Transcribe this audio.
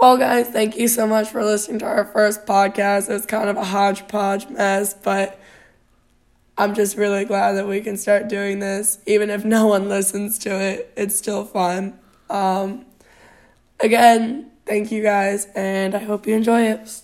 Well, guys, thank you so much for listening to our first podcast. It's kind of a hodgepodge mess, but I'm just really glad that we can start doing this. Even if no one listens to it, it's still fun. Um, again, thank you guys, and I hope you enjoy it.